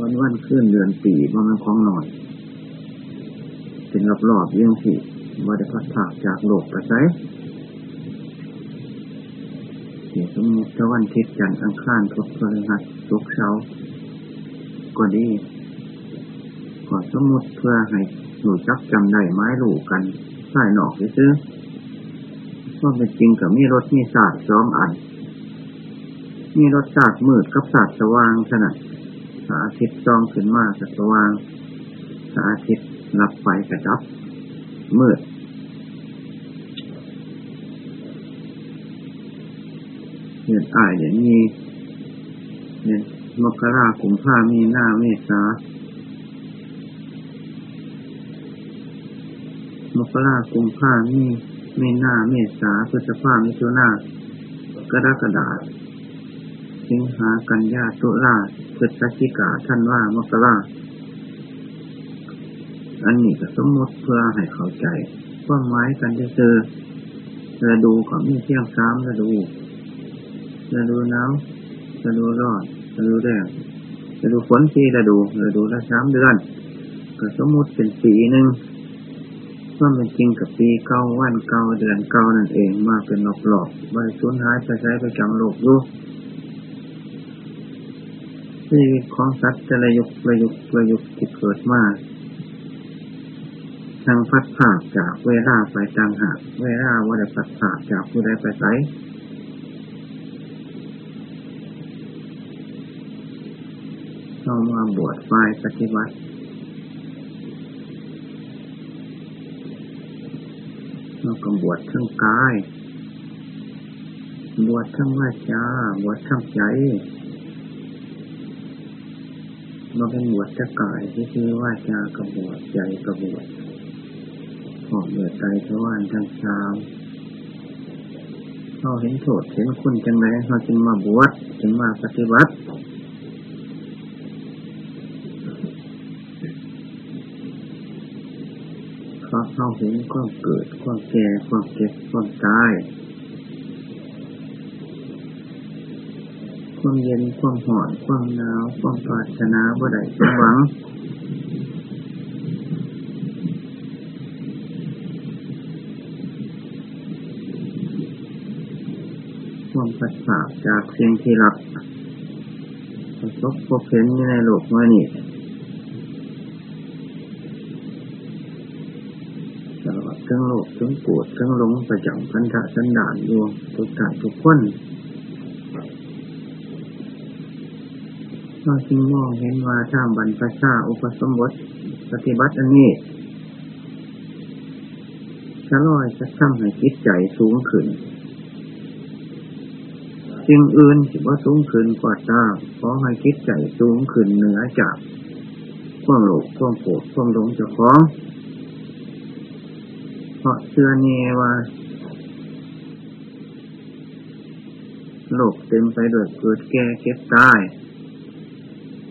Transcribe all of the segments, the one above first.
วันวันขึ้นเดือนปีว่ามันของนอนเป็นรอบๆยังสิว่าได้พัดผ่าจากโลกไปใช้เดี๋ยวสมมติวันทิศจันทร์อังคารพุธพฤหัสศุกร์เสาก็ดีขอสมมติเพื่อให้หนูจักจำได้ไม้หลูกันใส่หนอกซื้อว่าเป็นจริงกับมีรถมีศาสตร์สองอัน มีรถศาสตร์มืดกับศาสตร์สว่างขนาด สาธิตจองขึ้นมากสว่าง สาธิตรับไฟกระดับ มืดเห็นอายอย่างนี้เนี่ยมกราคุมผ้ามีหน้าเมษามกราคุมผ้ามีไมีหน้าเมษาพฤษภามิถุนากรกฎาสิงหากันยาตุลา พฤศจิกาท่านว่ามกราอันนี้ก็สมมติเพื่อให้เข้าใจความหมายกันจะเจอฤดูของมีเที่ยงสามฤดูฤดูหนาวฤดูร้อนฤดูแรงฤดูฝนสี่ฤดูฤดูละสามเดือนก็สมมติเป็นปีหนึ่งว่าเป็นจริงกับปีเก้าวันเก้าเดือนเก้านั่นเองมาเป็นหลอกหลอกบริสุทธิ์หายไปใช้ไปจังโลกรู้ ชีวิตของสัตว์จะระยุกระยุกระยุกที่เกิดมาทางพัดผ่าจากเวลาไปต่างหากเวลาว่าได้พัดผ่าจากผู้ใดไปไสเข้ามาบวชฝ่ายปฏิบัติเราก็บวชทั้งกาย บวชทั้งวาจาบวชทั้งใจ เราเป็นบวชจะกายที่คือว่าจากระบวชใจกระบวชหอมเลือใจทวารทั้งสาเขาเห็นโทษเห็นคุณจังไรเขาจึงมาบวชจึงมาปฏิบัติเขาเขาเห็นความเกิด ความแก่ ความเจ็บ ความตาย ความเย็น ความหอน ความหนาว ความปรารถนาบ่ได้สมหวังความปัสสาวจากเสิ่งที่รับประสบพบเห็นอยู่ในโลกมื่อนี้ตลอดทั้งโลกทั้งปวดทั้งหลงประจังพันธะสันดานอยู่ทุกท่านทุกคน เราจึงมองเห็นว่าถ้าบรรพชาอุปสมบทปฏิบัติอันนี้จะลอยจะทำให้จิตใจสูงขึ้นสิ่งอื่นที่ว่าสูงขึ้นกว่าตาขอให้จิตใจสูงขึ้นเหนือจากความโลภความโกรธความหลงจ้าของเพราะเชื่อเนว่าโลกเต็มไปด้วยเกิดแก่เก็บตาย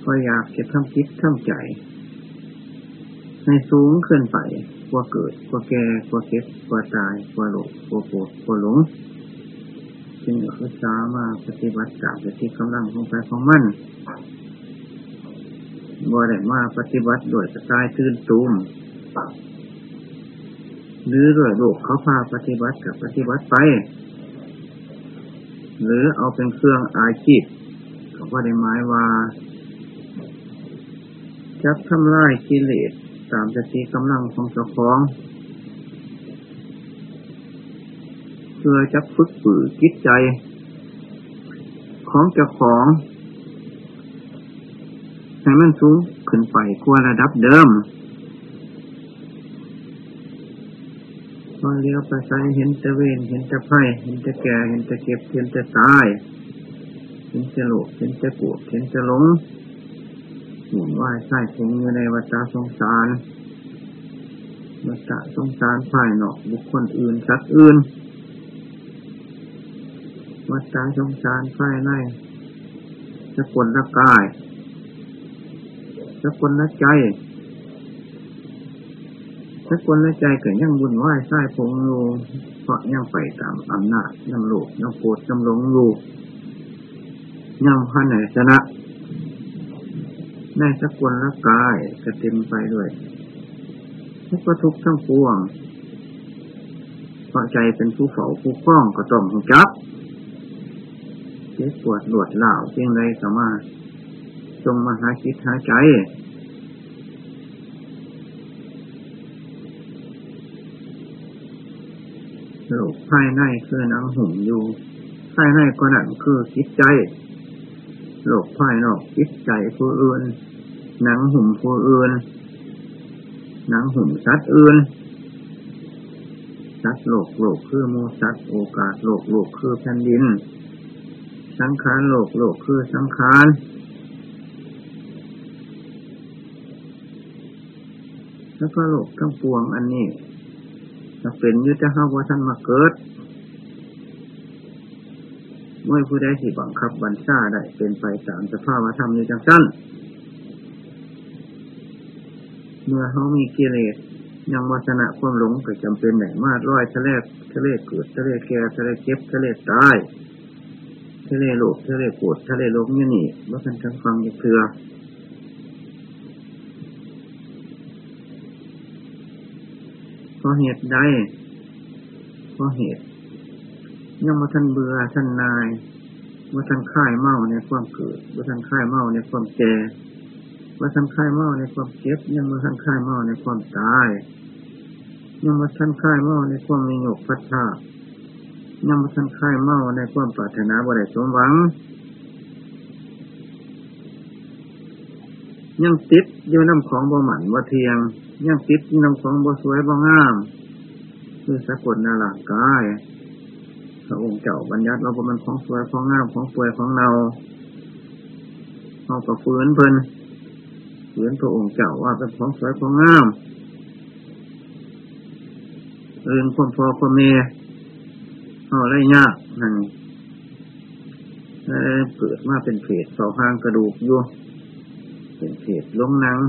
ก็อยากจะทำคิดทำใจ ให้สูงขึ้นไปกว่าเกิดกว่าแก่กว่าเก็บกว่าตายกว่าโลภกว่าโกรธกว่าหลงจึงศึกษามาปฏิบัติจากที่กำลังของใจของมันบ่ได้มาปฏิบัติโดยสกายตื่นตูมหรือด้วยโลกเขาพาปฏิบัติกับปฏิบัติไป หรือเอาเป็นเครื่องอาชีพเขาก็ได้หมายว่า จักทำลายกิเลสตามสติกำลังของเจ้าของ เพื่อจะฝึกฝืนจิตใจ ของเจ้าของให้มันสูงขึ้นไปกว่าระดับเดิมพอเลี้ยวไปใส่เห็นต่เวนเห็นต่ไพ่เห็นต่แก่เห็นต่เก็บเห็นต่ตาย เห็นแต่โลภเห็นแต่ปวดเห็นแต่หลงหมุน ว่ายใส่คงอยู่ในวัฏสงสารวัฏสงสารภายนอกบุคคลอื่นสัตว์อื่นวัฏสงสารภายในสกุลละกายสกุลละใจสกุลละใจเกิดยังบุญไหว้ใส่คงอยู่เพราะยังไปตามอำนาจยังโลภยังโกรธยังหลงอยู่ยังพันไหนชนะ ในสกุลละกายจะเต็มไปด้วยทุกข์ทุกข์ทั้งปวงเพราะใจเป็นผู้เฝ้าผู้คล้องก็ต้องจับเจ็บปวดหลวดเหล่าเพียงไรก็มาจงมาหาคิดหาใจโลกภายในคือนังหุ่มอยู่ ภายในก็นั่นคือคิดใจโลกภายนอกคิดใจผู้อื่น หนังหุ่มผู้อื่น หนังหุ่มสัตว์อื่น สัตว์โลกโลกคือมูสัตว์โอกาสโลกโลกคือแผ่นดิน สังขารโลกโลกคือสังขารแล้วก็โลกทั้งปวงอันนี้จะเป็นยุทธห้าว่าท่านมาเกิดเมื่อผู้ใดที่บังคับบัญชาได้เป็นไปตามสภาพธรรมในจังสั้น เมื่อเขามีกิเลสยังวัฒนะความหลงก็จำเป็นไหนมาร้อยทะเลทะเลเกิดทะเลแก่ทะเลเก็บทะเลตายทะเลโลกทะเลปวดทะเลลงนี่นี่ว่าท่านทั้งฟังยังเถื่อเพราะเหตุใดเพราะเหตุยังมาท่านเบื่อท่านนายว่าท่านค่ายเมาในความเกิดว่าท่านค่ายเมาในความแก่ ว่าท่านคายเมาในความเจ็บยังมาท่านคายเมาในความตายยังมาท่านคายเมาในความมีหยกพัดผ้ายังมาท่านคายเมาในความปรารถนาบริสมหวัง ยังติดอยู่น้ำของบ่หมันบ่เทียง ยังติดยู่น้ำของบ่สวยบ่งามคือสะกดนาหลังกายพระองค์เจ้าบัญญัติเราบ่มันของสวยของงามของสวยของเราเอากับฝืนเพิ่น ฝืนพระองค์เจ้าว่าเป็นของสวยของงามเรื่องความพอความเมียเอาไรยากนั่นเกิดมาเป็นเพศสองหางกระดูกยู่วเป็นเพศล้มนัง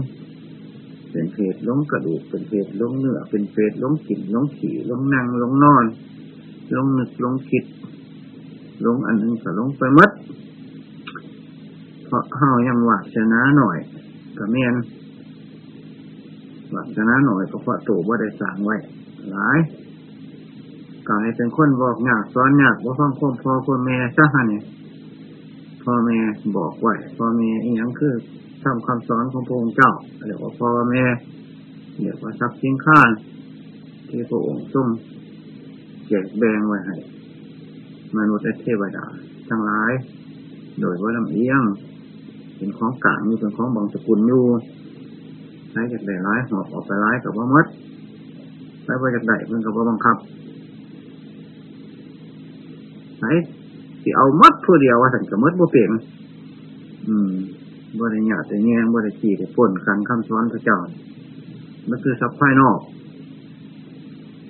เป็นเพศล้มกระดูก เป็นเพศล้มเนื้อ เป็นเพศล้มกิ่นล้มขี่ล้มนั่งล้มนอนล้มนึกล้มคิดล้มอันหนึ่งก็ล้มไปมัดเพราะเฮายังหวักชนะหน่อย กับเมียนหวักชนะหน่อยก็เพราะตัวว่าได้สั่งไว้ หลายกลายเป็นคนบอกยากสอนยากว่าฟังความพอคนแม่ซะฮะเนี่ยพ่อแม่บอกไว้พ่อแม่อีหยังคือทำคำสอนของพระองค์เจ้าเรียกว่าพ่อแม่เรียกว่าทรัพย์สินข้านที่พระองค์ทรงแจกแบ่งไว้ให้มนุษย์และเทวดา ทั้งหลาย โดยว่าลำเอียง เป็นของกลางมีเป็นของบางสกุลอยู่ใช้จากได้ร้ายหอบออกไปร้ายกับว่ามัดใช้ไปจากได้มันกับว่าบังคับใช้ที่เอามัดผู้เดียวว่าสันกับมัดบ่เปลี่ยนอืมบริญาแต่แง่บริจีแต่ป่นกันคำสอนพระเจ้า มันคือทรัพย์ภายนอก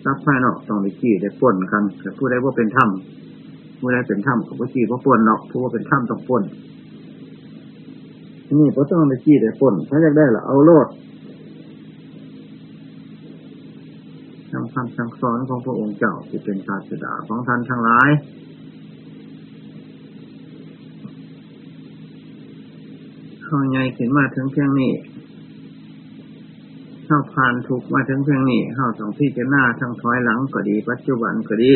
ทรัพย์ภายนอกต้องไปจี้ได้ป่นกันแต่ผู้ใดว่าเป็นถ้ำผู้ใดเป็นถ้ำกับผู้จี้ว่าป่นเนาะผู้ว่าเป็นถ้ำต้องป่น นี่ก็ต้องไปจี้ได้ป่นถ้าอยากได้ละเอาโลดทำคำสั่งสอนของพระองค์เจ้าที่เป็นศาสดาของท่านทั้งหลายข้าใหญ่ขึ้นมาถึงเพียงนี้ข้าผ่านถูกมาถึงเพียงนี้ข้าสองที่จะหน้าทั้งถอยหลังก็ดี ปัจจุบันก็ดี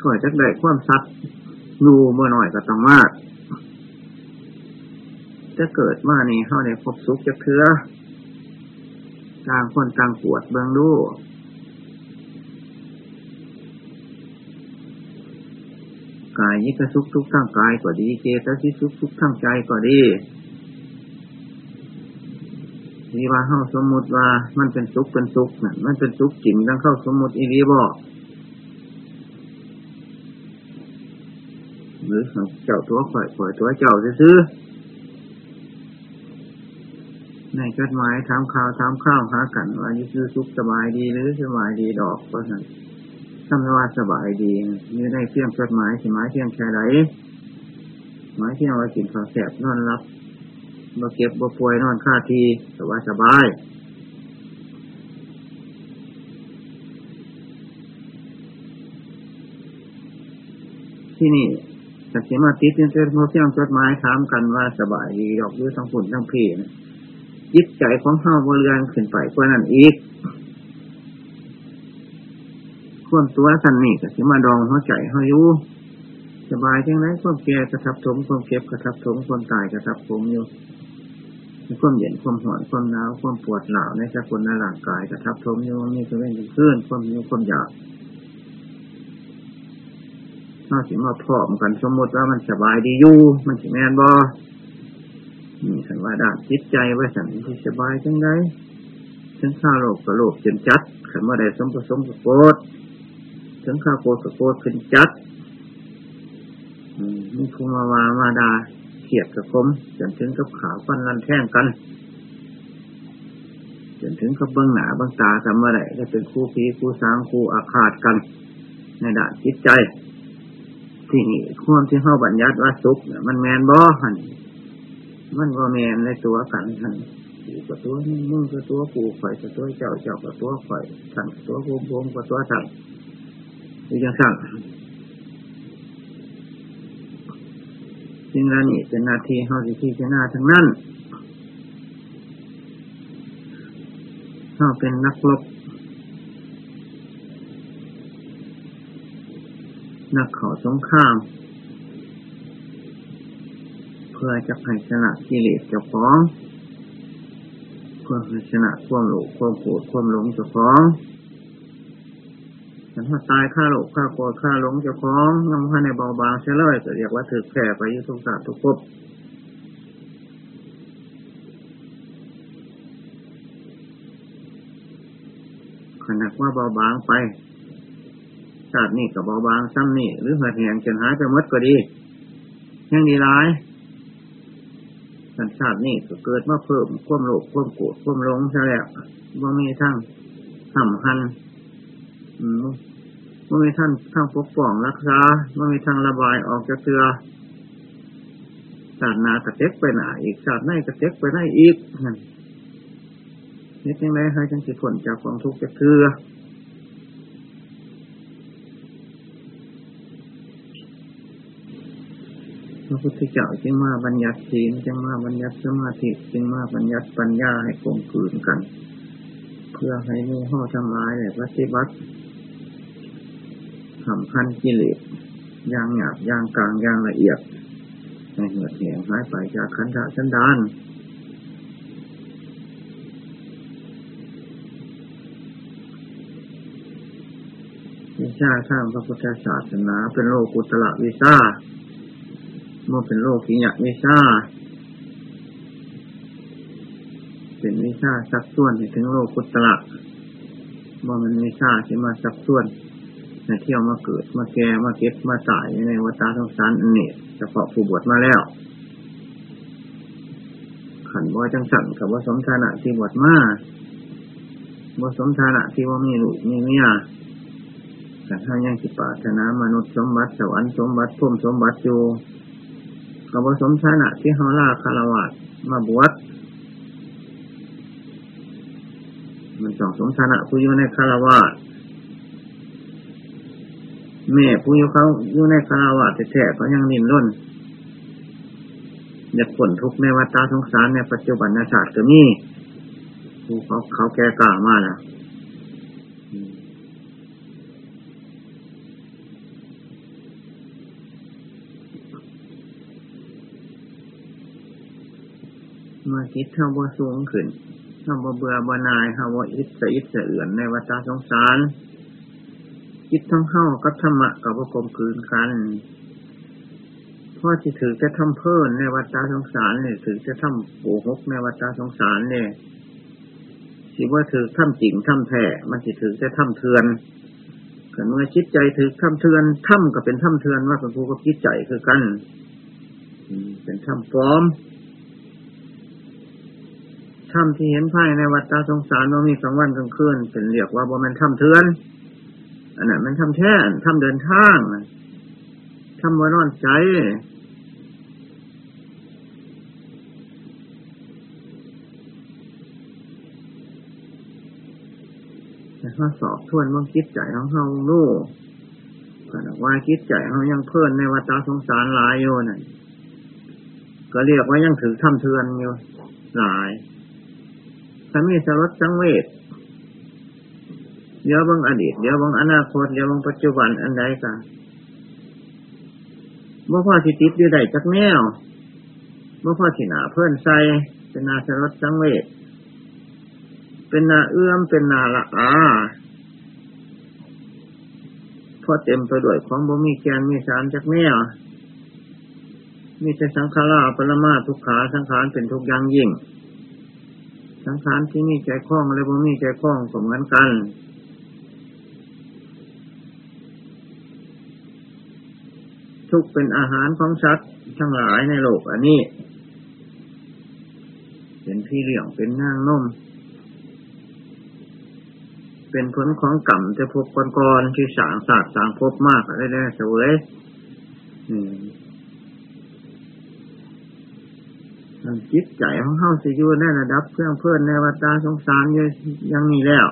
ข่อยจักได้ความซัดอยู่เมื่อหน่อยก็ต้องมาก จะเกิดมานี่เข้าในพบสุขจะเคือต่างคนต่างปวดเบื้องดูกายยิกสุขทุกทั้งกายก็ดีเจตสิสุขทุกทั้งใจก็ดีนี่ว่าเข้าสมมุติว่ามันเป็นสุขเป็นสุขนะ่ะมันเป็นสุขจริงต้งเข้าสมมุติอีรีบอกหรือเจ้าตัวข่อยข่อยตัวเจ้าซื้อ ในจดหมายถามข่าวถามข้าวหากันว่ายือสุขสบายดีหรือสบายดีดอกเพราะฉะนั้นทำว่าสบายดีนี่ได้เพียงจดหมายสิหมายเพียงแค่ไหนหมายเพียงว่ากินข้าวแสบนอนรับมาเก็บบ่ป่วยนอนค่าทีสบายสบายที่นี่แต่เสียมาติดเป็นเพื่อเพียงจดหมายถามกันว่าสบายดีดอกด้วยทั้งฝุ่นทั้งเพน จิตใจของเฮาบริเวณขึ้นไปกว่านั้นอีกควมตัวสันนี่ก็สิมาดองหัวใจเฮาอยู่สบายจังไรความแก่กระทับถมความเก็บกระทับถมความตายกระทับผมอยู่ความเย็นความหอนความหนาวความปวดหนาวในสกุลในร่างกายกระทับถมอยู่มีคือเป็นเพื่อนความมีความอยากถ้าสิมาพร้อมกันสมมติว่ามันสบายดีอยู่มันสิแมนบอ นี่คันว่าด้านจิตใจว่าสันที่สบายจังไดถึงข้าโลกกระโลกจนจัดขันว่าได้สมประสมกับโกดถึงข้าโกดกับโกดขึ้นจัดมีภูมาวามาดาเขียดกับคมจนถึงกับขาวฟันรันแท่งกันจนถึงกับเบื้องหนาเบื้องตาทำอะไรก็เป็นคู่พีคู่สางคู่อาฆาตกัน ในด้านจิตใจที่นี่ควรที่เข้าบัญญัติว่าสุขมันแมนบ่หัน มันบ่แมนในตัวกันหันกูกับตัวมึงกับตัวกูข่อยกับตัวเจ้าเจ้ากับตัวข่อยท่านกับตัวโบมโบมกับตัวท่านนี่จะสั่งสิ่งเหล่านี้เป็นนาทีเฮาสิที่จะหน้าทั้งนั้นเฮาเป็นนักลบนักขอสงคราม พื่อจะให้ชนะกิเลสเจ้าของ เพื่อให้ชนะความโลภความโกรธความหลงเจ้าของฉันถ้าตายฆ่าโลภฆ่าโกรธฆ่าหลงเจ้าของยังายในเบาบางเสียเลยจะเรียกว่าถือแผ่ไปยุทุกศาสตร์ทุกภพขนาดว่าเบาบางไปชาตินี้กับเบาบางซ้ำนี่หรือหัดแหงจนหายไปมดก็ดียังดีร้าย สันชาตินี่ก็เกิดมาเพิ่มควมโลภควมโกรธควมหลงใช่แล้วว่ามีทั้งสำคัญว่ามีท่านทั้งปกป้องรักษาว่ามีทั้งระบายออกจากเตือศาสนากระเต็กไปหนาอีกศาสนากระเต็กไปได้อีกนี่ยังไงให้จังสิผลจากความทุกข์จากเตือ พุทธเจ้าจึงมาบัญญัติศีลจึงมาบัญญัติสมาธิจึงมาบัญญัติปัญญาให้กลมกลืนกัน เพื่อให้มูห่อทั้งหลายเลยปฏิบัติสำคัญกิเลสย่างหยาบย่างกลางย่างละเอียดในเหือดเหวหายไปจากขันธสันดานวิชาสร้างพระพุทธศาสนาเป็นโลกุตละวิชา มันเป็นโลกิยะวิชาเป็นวิชาสักส่วนถึงโลกุตละว่ามันวิชาที่มาสักส่วนในเที่ยวมาเกิดมาแก่มาเก็บมาตายในวัฏสงสารอันนี้เฉพาะผู้บวชมาแล้ว ขันว่าจังสันกับว่าสมฐานะที่บวชมาว่าสมฐานะที่ว่ามีลูกมีเมียแต่ถ้ายังสิปาชนะมนุษย์สมบัติสวรรค์สมบัติพุ่มสมบัติอยู่ กับว่าสมฐานะที่เขาล่าคารวะมาบวชมันต้องสมฐานะผู้อยู่ในคารวะแม่ผู้อยู่เขาอยู่ในคาราวะแท้ๆเขายังนิ่มล้นอยากผลทุกในวัฏสงสารในปัจจุบันศาสตร์ก็มีผู้เขาเขาแก่กล้ามาแล้ว เมื่อคิดเท่าบ่สูงขึ้นเท่าบ่เบื่อบ่นายเท่าบ่อิสอิสเอื่อนในวัฏสงสาร จิตทั้งเข้ากับธรรมะกับประกมคืนกันพ่อที่ถือจะทำเพิ่นในวัฏสงสารเนี่ยถือจะทำโกหกในวัฏสงสารเนี่ยสิว่าถือทำจริงทำแท้มันสิถือจะทำเทือนเกิดเมื่อจิตใจถือทำเทือนทำก็เป็นทำเทือนว่าเป็นผู้กับจิตใจคือกันเป็นทำปลอม ทำที่เห็นภายในวัฏสงสารว่ามีกลางวันกลางคืนเป็นเรียกว่าบ่มันทำเทือน อันนั้นมันทำแท้ทำเดินทางทำว่านอนใจแต่ถ้าสอบทวนว่าคิดใจของเฮาลูกกันว่าคิดใจเขายังเพื่อนในวัฏสงสารหลายโยนั่นก็เรียกว่ายังถือทำเทือนอยู่หลาย ถ้ามีสลดสังเวชเดี๋ยวบางอดีตเดี๋ยวบางอนาคตเดี๋ยวบางปัจจุบันอันใดกันเมื่อพ่อสิติดอยู่ใดจักแนวเมื่อพ่อสิหนาเพื่อนใส่เป็นนาสลดสังเวชเป็นนาเอื้อมเป็นนาละอาพอเต็มไปด้วยของบ่มีแกนมีสารจักแนวมีแต่สังขาราปรมาทุกขาสังขารเป็นทุกอย่างยิ่ง สังขารที่มีใจคล้องและบ่มีใจคล้องก็เหมือนกัน ทุกเป็นอาหารของสัตว์ทั้งหลายในโลกอันนี้ เป็นพี่เลี้ยงเป็นนางนมเป็นผลของกรรมจะพบก่อนๆที่สางศาสตร์สางพบมากอะไรได้เสวย จิตใจของเขาสิอยู่ในระดับเพื่อนเพื่อนในวัฏสงสารยังมีแล้ว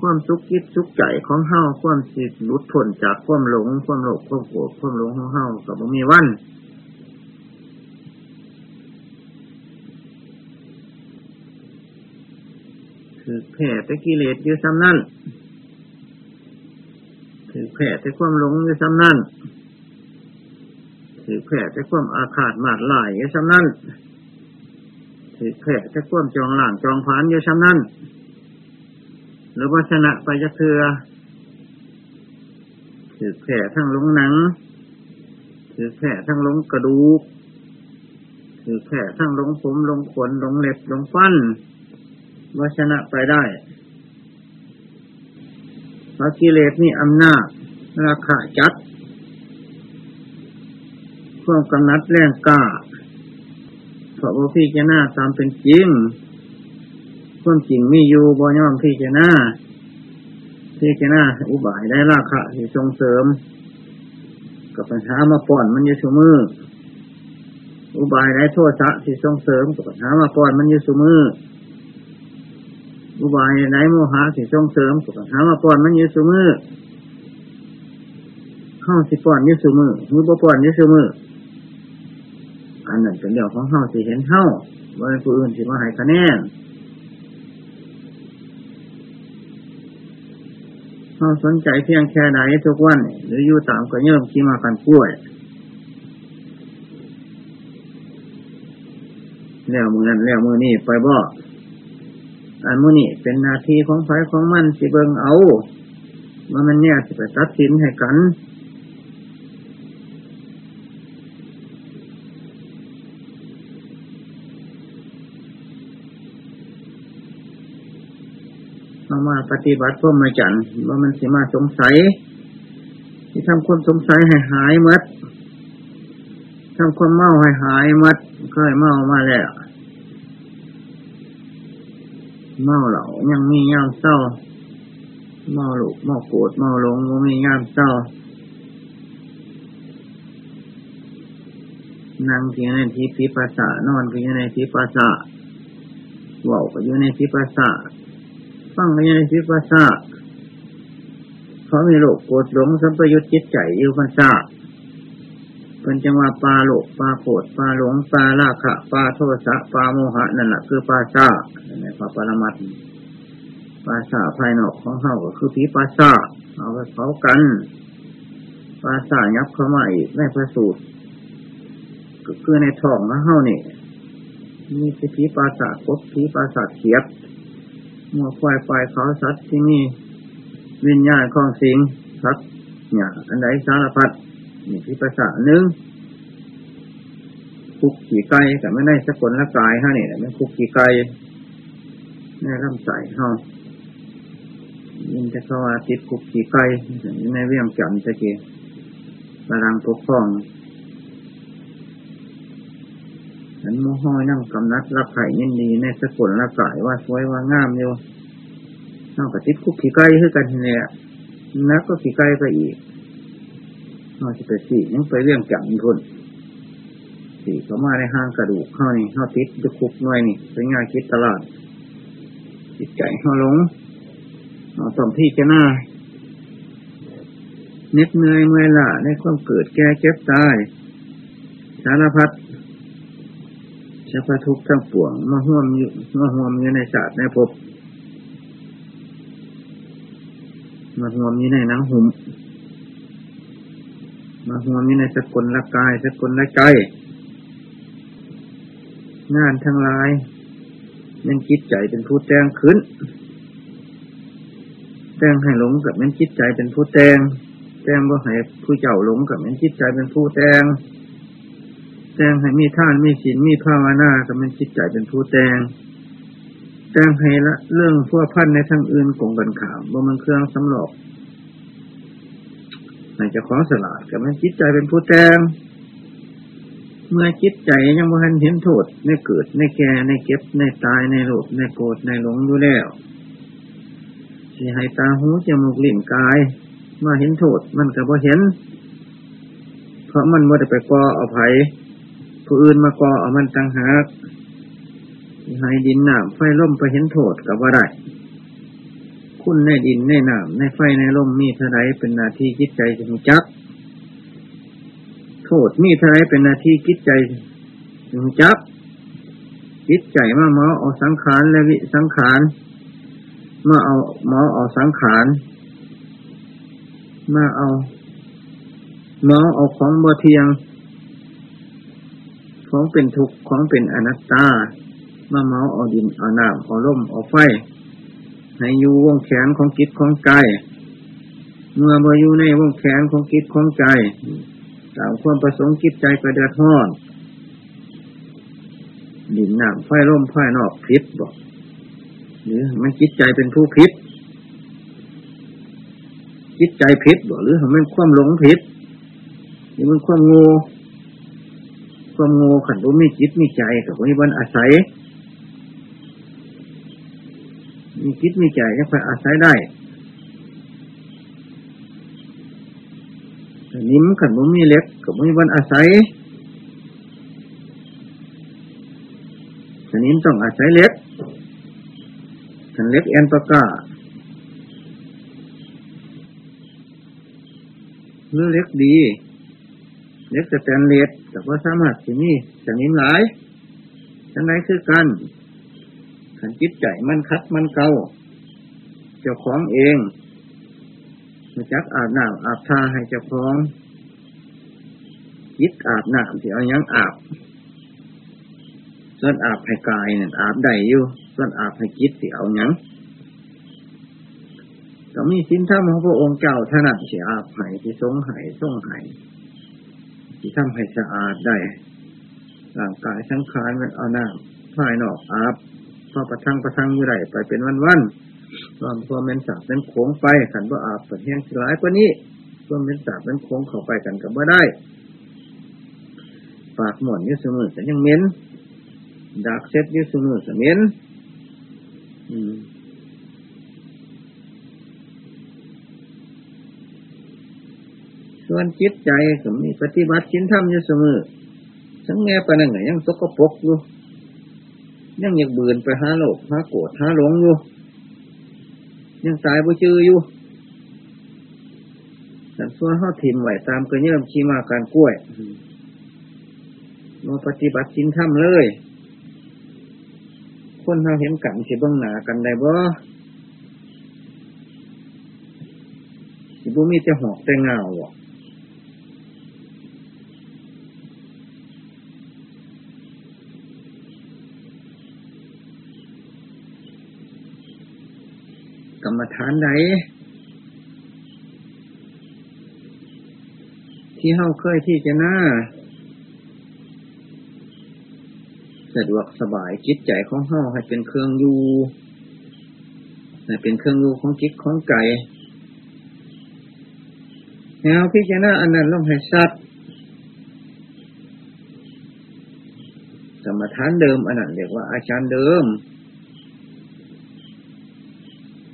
ความสุขคิดสุขใจของเฮาความสิทลุดพ้นจากความหลง ความโลภความโกรธความหลงของเฮากับมีวันถือแผ่แต่กิเลสอยู่ซ้ำนั่นถือแผ่แต่ความหลงอยู่ซ้ำนั่น ถือแผ่แต่ความอาฆาตมาดลายอยู่ซ้ำนั่นถือแผ่แต่ความจองหล่างจองผานอยู่ซ้ำนั่นหรือว่าชนะไปจะเถือถือแผ่ทั้งลงหนัง ถือแผ่ทั้งลงกระดูก ถือแผ่ทั้งลงผมลงขนลงเล็บลงฟันว่าชนะไปได้เพราะกิเลสนี่อำนาจราคาจัด ความกำนัดแรงกล้าเพราะว่าพี่จะหน้าตามเป็นจริงความจริงมีอยู่บ่ย่อมพี่จะหน้าพี่จะหน้าอุบายได้ราคาที่ส่งเสริม กับปัญหามาป้อนมันอยู่สมืออุบายได้โทษะที่ส่งเสริมกับปัญหามาป้อนมันอยู่สมืออุบายไหนโมหะสิส่งเสริมกับปัญหามาป้อนมันยืสมือเข้าสิป้อนยืสมือมือบ่ป้อนยืสมือ อันนั้นเป็นเรื่องของเข้าสิเห็นเข้าว่าผู้อื่นสิมาให้คะแนนเข้าสนใจเพียงแค่ไหนทุกวัน หรืออยู่ตามก็เยิ่มขี้มากันกล้วยแล้วมือนั้นแล้วมือนี่ไปบ่อันมุนี่เป็นนาทีของไฟของมันสิเบิงเอาว่ามันเนี่ยสิไปตัดสินให้กัน เอามาปฏิบัติพ่อมาจันว่ามันสิมาสงสัย ที่ทำความสงสัยให้หายมัดทำความเมาให้หายมัดเคยเมามาแล้วเมาเหล่ายังมียามเศร้า เมาหลุกเมาโกรธเมาหลงมันมียามเศร้านั่งที่ในที่พิปัสสะนอนก็อยู่ในที่ปัสสะเว่าก็อยู่ในที่ปัสสะ ฟังก็อยู่ในที่ปัสสะเขามีโลกโกรธหลงสัมปยุตจิตใจอยู่ปัสสะเป็นจังว่าปลาโลกปลาโกรธปลาหลงปลาลาคะปลาโทสะปลาโมหะนั่นแหละคือปลาซาในพระปรมัตปลาซาภายนอกของเฮาก็คือผีปลาซาเอาไปเผากันปลาซายับเข้ามาอีกในพระสูตรก็คือในท้องของเฮานี่มีผีปลาซากบผีปลาซาเขียบ มัวควายปลายเขาสัตว์ที่มีวิญญาณของสิงสัตว์เนี่ยอันใดสารพัดนี่พิปัสสะหนึ่งคุกขี่ไก่แต่ไม่ได้สกุลละกายฮะนี่ไม่คุกขี่ไก่แม่ร่ำใส่เฮายินจะเข้าว่าติดคุกขี่ไก่ในเวียงจันจะเกี่ตารางปกครอง ฉันโมห้อยนั่งกำนัดรับไข่ยินดีในสกุลละกายว่าสวยว่างามอยู่นั่งกับติดคุกขี่ไก่ให้กันเนี่ยนักก็ขี่ไก่ไปอีกเขาจะไปสี่ยังไปเรื่องจังคนสี่เขามาในห้างกระดูกเข้านี่เข้าติดจะคุกหน่อยนี่เป็นงานคิดตลาดจิตใจเขาหลงเอเราต้องพี่จะหน้าเน็ดเหนื่อยเมื่อยละในความเกิดแก่เจ็บตายสารพัด จะพทุกข์ทั้งปวงมาห่วมอยู่มาห่วมอยู่ในศาสตร์ในภพมาห่วมอยู่ในนังหุ่มมาห่วมอยู่ในสกุลละกายสกุลละใจงานทั้งหลายยังคิดใจเป็นผู้แต่งขึ้น แต่งให้หลงกับมันคิดใจเป็นผู้แต่งแต่งบ่ให้ผู้เจ้าหลงกับมันคิดใจเป็นผู้แต่ง แต่งให้มีท่านมีศีลมีภาวนากับมันคิดใจเป็นผู้แต่งแต่งให้ละเรื่องพวกพันในทางอื่นกงกันขามบ่ามันเครื่องสำหรอกในจะของสลาดกับมันคิดใจเป็นผู้แต่งเมื่อจิตใจยังบ่ทันเห็นโทษในเกิดในแก่ในเก็บในตายในโลภในโกรธในหลงอยู่แล้วสิให้ตาหูจมูกลิ้นกายมาเห็นโทษมันก็บ่เห็น เพราะมันบ่ได้ไปก่อเอาไผู้อื่นมาก่อเอามันต่างหากให้ดินน้ำไฟล่มไปเห็นโทษกับว่าได้คุณในดินในน้ำในไฟในล่มมีเท่าไรเป็นนาทีจิตใจจะมีจัก โทษมีเท่าไรเป็นนาทีจิตใจจะมีจับจิตใจมาเมาเอาสังขารและวิสังขารมาเอาเมาเอาสังขารมาเอาเมาเอาของบ่เทียง ของเป็นทุกข์ของเป็นอนัตตา มาเมาเอาดินเอาน้ำเอาลมเอาไฟให้อยู่วงแขนของจิตของใจ เมื่อมาอยู่ในวงแขนของจิตของใจตามความประสงค์จิตใจกระเดือดร้อนดินน้ำไฟลมไฟนอกพิษบอกหรือมันจิตใจเป็นผู้พิษจิตใจพิษบอกหรือมันความหลงพิษหรือมันความโง่ วมโง่ขันรู้มีจิตมีใจกับวิบันอาศัย มีจิตมีใจยังไปอาศัยได้นิ้มขันรู้มีเล็กกับวิบันอาศัยนิ้มต้องอาศัยเล็กขันเล็กแอนปากาหรือเล็กดี เล็กจะแตนเลสแต่ว่าสามารถที่นี่จะนิ่มหลายจังไรคือกันขันจิตใจมันคัดมันเกาเจ้าของเองมาจักอาบน้ำอาบทาให้เจ้าของยิดอาบน้ำที่เอายังอาบ ส่วนอาบให้กายเนี่ยอาบได้อยู่ส่วนอาบให้จิตที่เอายังก็มีสินธรรมของพระองค์เจ้าถนัดเสียอาบไห้ที่ทรงไห้ทรงไห้ ที่ทำให้สะอาดได้ร่างกายสังขารมันเอาน้ำภายนอกอาบพอประทังประทังอยู่ไรไปเป็นวันวันรวมตัวเป็นสาบเป็นโขงไปขันว่าอาบเปิดแห้งสลายกว่านี้รวมเป็นสาบเป็นโขงเข้าไปกันกับว่าได้ ปากหมอนยืดเสมอแต่ยังเหม็นดักเซ็ตยืดเสมอแต่เหม็นอืม ส่วนจิตใจก็มีปฏิบัติชินธรรมอยู่เสมอทั้งแง่ไปนั่นไงยังตกปรกอยู่ยังอยากเบื่อไปหาโลกหาโกรธหาหลงอยู่ยังตายบ่จืออยู่แต่ส่วนห้าทิมไหวตามกระเยื่อมชีมาการกล้วยมาปฏิบัติชินธรรมเลย คนเราเห็นกันสิเบื้องหนากันได้บ่สิบุมีแต่หอกแต่เงาอะ กรรมฐานใดที่เฮาเคยที่จะน่าสะดวกสบายจิตใจของเฮาให้เป็นเครื่องอยู่ให้เป็นเครื่องอยู่ของจิตของใจแนวพิจารณาอันนั้นลงให้ชัดกรรมฐานเดิมอันนั้นเรียกว่าอาจารย์เดิม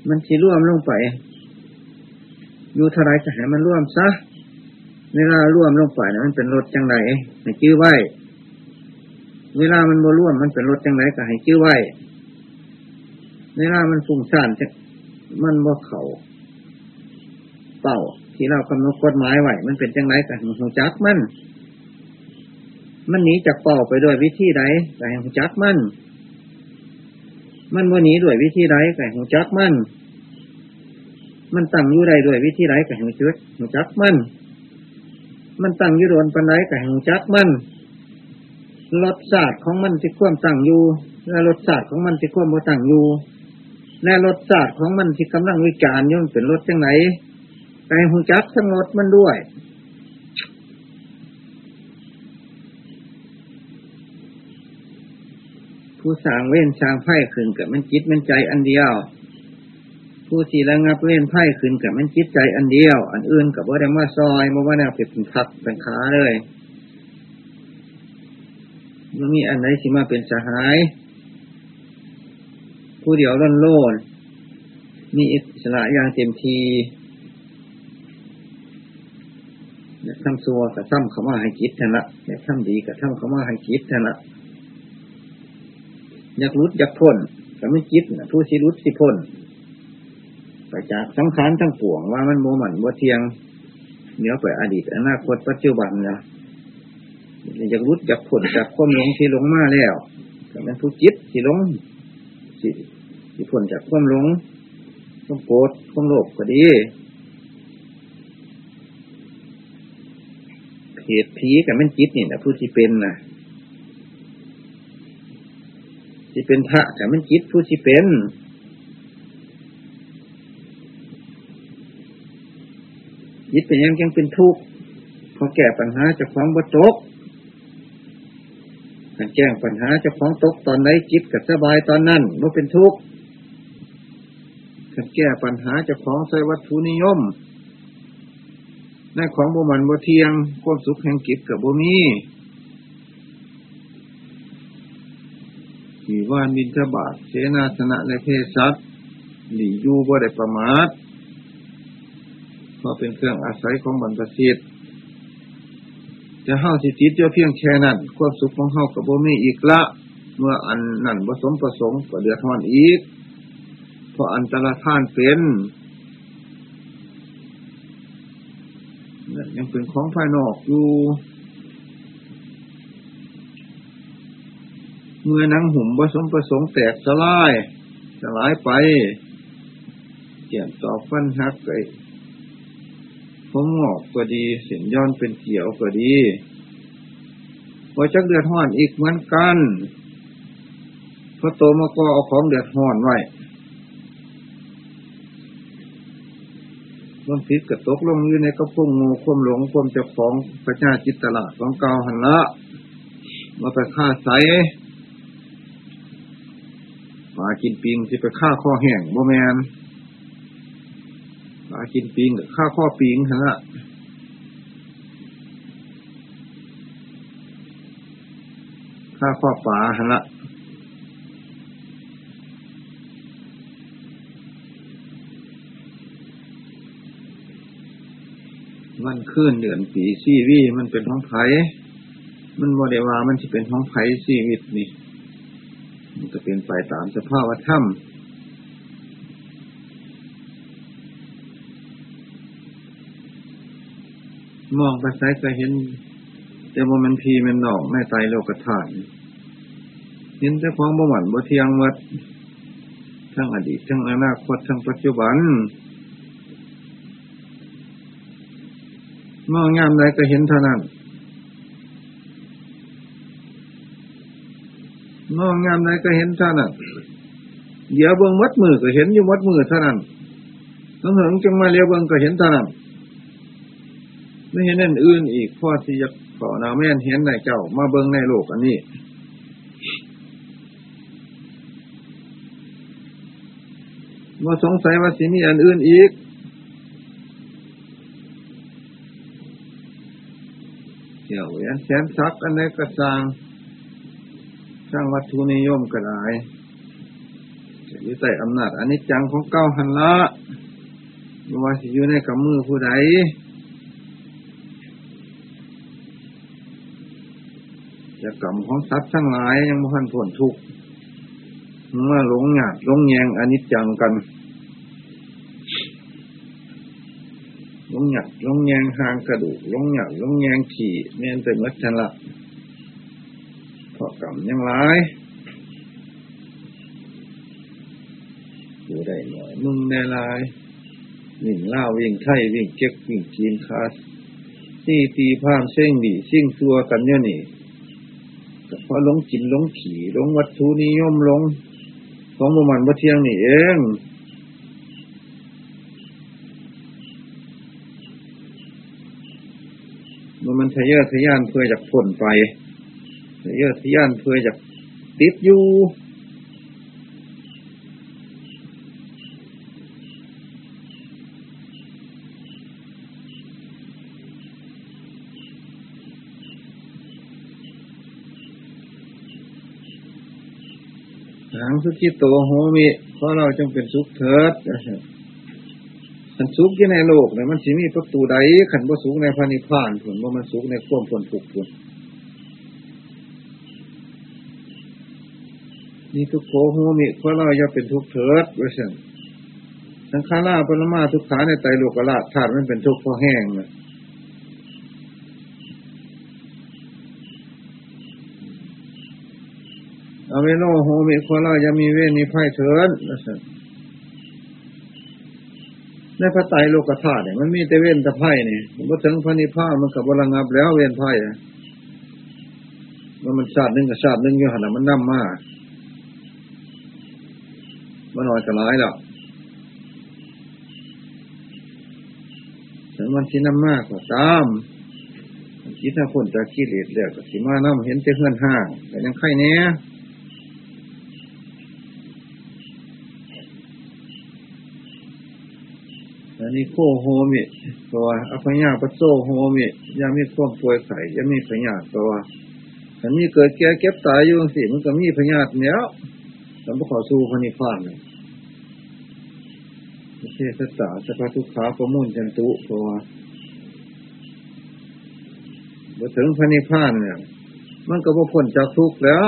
มันสิร่วมลงไป อยู่ท่าไรจะให้มันร่วมซะเวลาร่วมลงไปนะมันเป็นรถจังไรให้ชื่อไว้ เวลามันบ่ร่วมมันเป็นรถจังไรก็ให้ชื่อไว้ เวลามันฟุ้งซ่านจะมันว่เขาเป่าที่เรากำหนดกฎหมายไว้มันเป็นจังไรแต่หูจักมัน มันหนีจากเป่าไปด้วยวิธีใดแต่หูจักมันมันวันนี้ด้วยวิธีใดแต่หูจักมัน มันตั้งอยู่ใดด้วยวิธีใดแต่หูจักหูจักมัน มันตั้งอยู่โดนปันใดแต่หูจักมันรสชาติของมันที่ควมตั้งอยู่ และรสชาติของมันที่ควมบ่ตั้งอยู่และรสชาติของมันที่กำลังวิจารณ์ย่อมเป็นรสจังไหนไปหูจักทั้งรสมันด้วยผู้สร้างเว้นสร้างไพ่ขึ้นกับมันจิตมันใจอันเดียว ผู้ที่ระงับเว้นไพ่ขึ้นกับมันจิตใจอันเดียว อันอื่นกับว่าได้มาซอยมาว่าแนวเป็นพักเป็นขาเลยมันมีอันไหนสิมาเป็นสหาย ผู้เดียวร่อนโลนมีอิสระอย่างเต็มทีอยากทำซัวกับทำเขามาให้คิดแทนละอยากทำดีกับทำเขามาให้คิดแทนละอยากรุดอยากพ้นก็ไม่คิดผู้สิรุดสิพ้น ไปจากสังขารทั้งปวงว่ามันโมหมันบ่เทียงเนื้อไปอดีตอนาคตปัจจุบันนะอยากรุดอยากพ้นจากความหลงที่หลงมาแล้วก็เป็นผู้จิตที่หลงสิที่พ้นจากความหลงความโกรธความโลภก็ดีเหตุผีกับมันจิตนี่นะผู้ที่เป็นนะที่เป็นพระกับมันจิตผู้ที่เป็น จิตเป็นยังยังเป็นทุกข์พอแก้ปัญหาจะคล้องบตกการแจ้งปัญหาจะคล้องตกตอนไหนจิตกับสบายตอนนั้นว่าเป็นทุกข์การแก้ปัญหาจะคล้องใส่วัตถุนิยมในของบุมันบ่เทียงความสุขแห่งกิจกับบุมีมีว่านบินทบาทเสนาสนะและเพศสัตว์หลียูบ่ได้ประมาท ราะเป็นเครื่องอาศัยของบรรพสิทธิ์จะเฮาสิติดเจ้าเพียงแค่นั้นความสุขของเฮากับบุมีอีกละ เมื่ออันนั่นผสมประสงค์ก็เดือดร้อนอีกเพราะอันตรธานเป็นยังเป็นของภายนอกอยู่ เมื่อนังหุ่มผสมประสงค์แตกสลายสลายไปเกี่ยมต่อฟันหักไก่ ผมงอกก็ดี เสียนย้อนเป็นเขียวก็ดีพอจักเดือดห้อนอีกเหมือนกันพระโตมาก็เอาของเดือดห้อนไว้ความผิดกระตกลงอยู่ในกระพุ้งงูความหลงความเจ้าของพระชาจิตตละของเก่าหันละมาไปฆ่าใสมากินปิงจะไปฆ่าข้อแห้งบ่แมน กินปิงฆ่าข้อปิงหันละฆ่าข้อป่าหันละวันคืนเดือนปีซีวีมันเป็นท้องไผ่มันโมเดลวามันจะเป็นท้องไผ่ชีวิตนี่ มันจะเป็นไปตามสภาพธรรม มองไปไซก็เห็น แต่ว่ามันพีมันนอกในไตโลกธาตุเห็นแต่ของบ่หวันบ่เทียงวัดทั้งอดีตทั้งอนาคตทั้งปัจจุบันมองงามใดก็เห็นเท่านั้นมองงามใดก็เห็นเท่านั้นเดี๋ยวเบิ้งมัดมือก็เห็นอยู่มัดมือเท่านั้นต้องเหิงจังมาเลี้ยวเบิ้งก็เห็นเท่านั้น ไม่เห็นนั่นอื่นอีกพ่อที่จะขอนาแม่นเห็นในเจ้า มาเบิ้งในโลกอันนี้มาสงสัยว่าสิมีอันอื่นอีกเกี่ยวแหวนแสนทรัพย์อันนี้ก็สร้างสร้างวัตถุนิยมก็ได้อยู่ใต้อำนาจอันนี้จังของเก้าหันละว่าสิอยู่ในกำมือผู้ใด จะกำของทรัพย์ทั้งหลายยังไม่ทันผลทุกเมื่อหลงหยาดหลงแยงอันนี้จังกันหลงหยักลงแยงหางกระดูกหลงหยักลงแยงขี่เนียนเป็นวัชละเพอกรรมยังร้ายอยู่ได้หน่อยมึงในลายวิ่งล่าวิ่งไทยวิ่งเจ๊กวิ่งจีนคาสนี่ตีพามเส้งดีซิ่งตัวกันเนี่ยนี่ เพราะหลงจินลงขี่หลงวัตถุนิยมหลงของประมันวัเทียงนี่เองมันมันทะเยอทะยานเพื่อจากผลไปทะเยอทะยานเพื่อจากติดอยู่ สุกิโตโหมิเพราะเราจงเป็นสุขเถิดขันสุขที่ในโลกเนี่ยมันสิมีประตูใดขันบ่สุขในพานิพานผลว่ามันสุขในควมผลทุกผลนี่ทุกโขโหมิเพราะเราจะเป็นทุกเถิดว่าสั่งสังขาราปรมาทุกขาในไตโลกราธาตุมันเป็นทุกข์เพราะแห้งเลย เวโนโหมิคนเราจะมีเวรมีไพ่เถินในพระไตรโลกธาตุเนี่ยมันมีแต่เวรแต่ไพ่เนี่ยมันถึงพระนิพพานมันกับบรังับแล้วเวรไพ่มันมันชาติหนึ่งกับชาติหนึ่งอยู่หันมันนั่มมากมันหน่อยกระไรหรอกแต่มันที่น้ำมากกว่าตามคิดถ้าคนจะคิดเลียดเลียก็สิมาน้ำเห็นเจ้าเพื่อนห่างแต่ยังไข่เนี้ย นนี้โคโฮมิตัวอภัยญาปโซโฮมิยามีความป่วยไข่ยามีพยาธิตัวถ้ามีเกิดแก่เก็บตายอยู่สิมันก็มีพยาธิเนี้ยแต่พวกเขาสู้พนิพานเลยเทศตาสภาทุกขาประมุ่นจันตุตัวมาถึงพนิพานเนี่ย มันก็บ่พ้นจากทุกข์แล้ว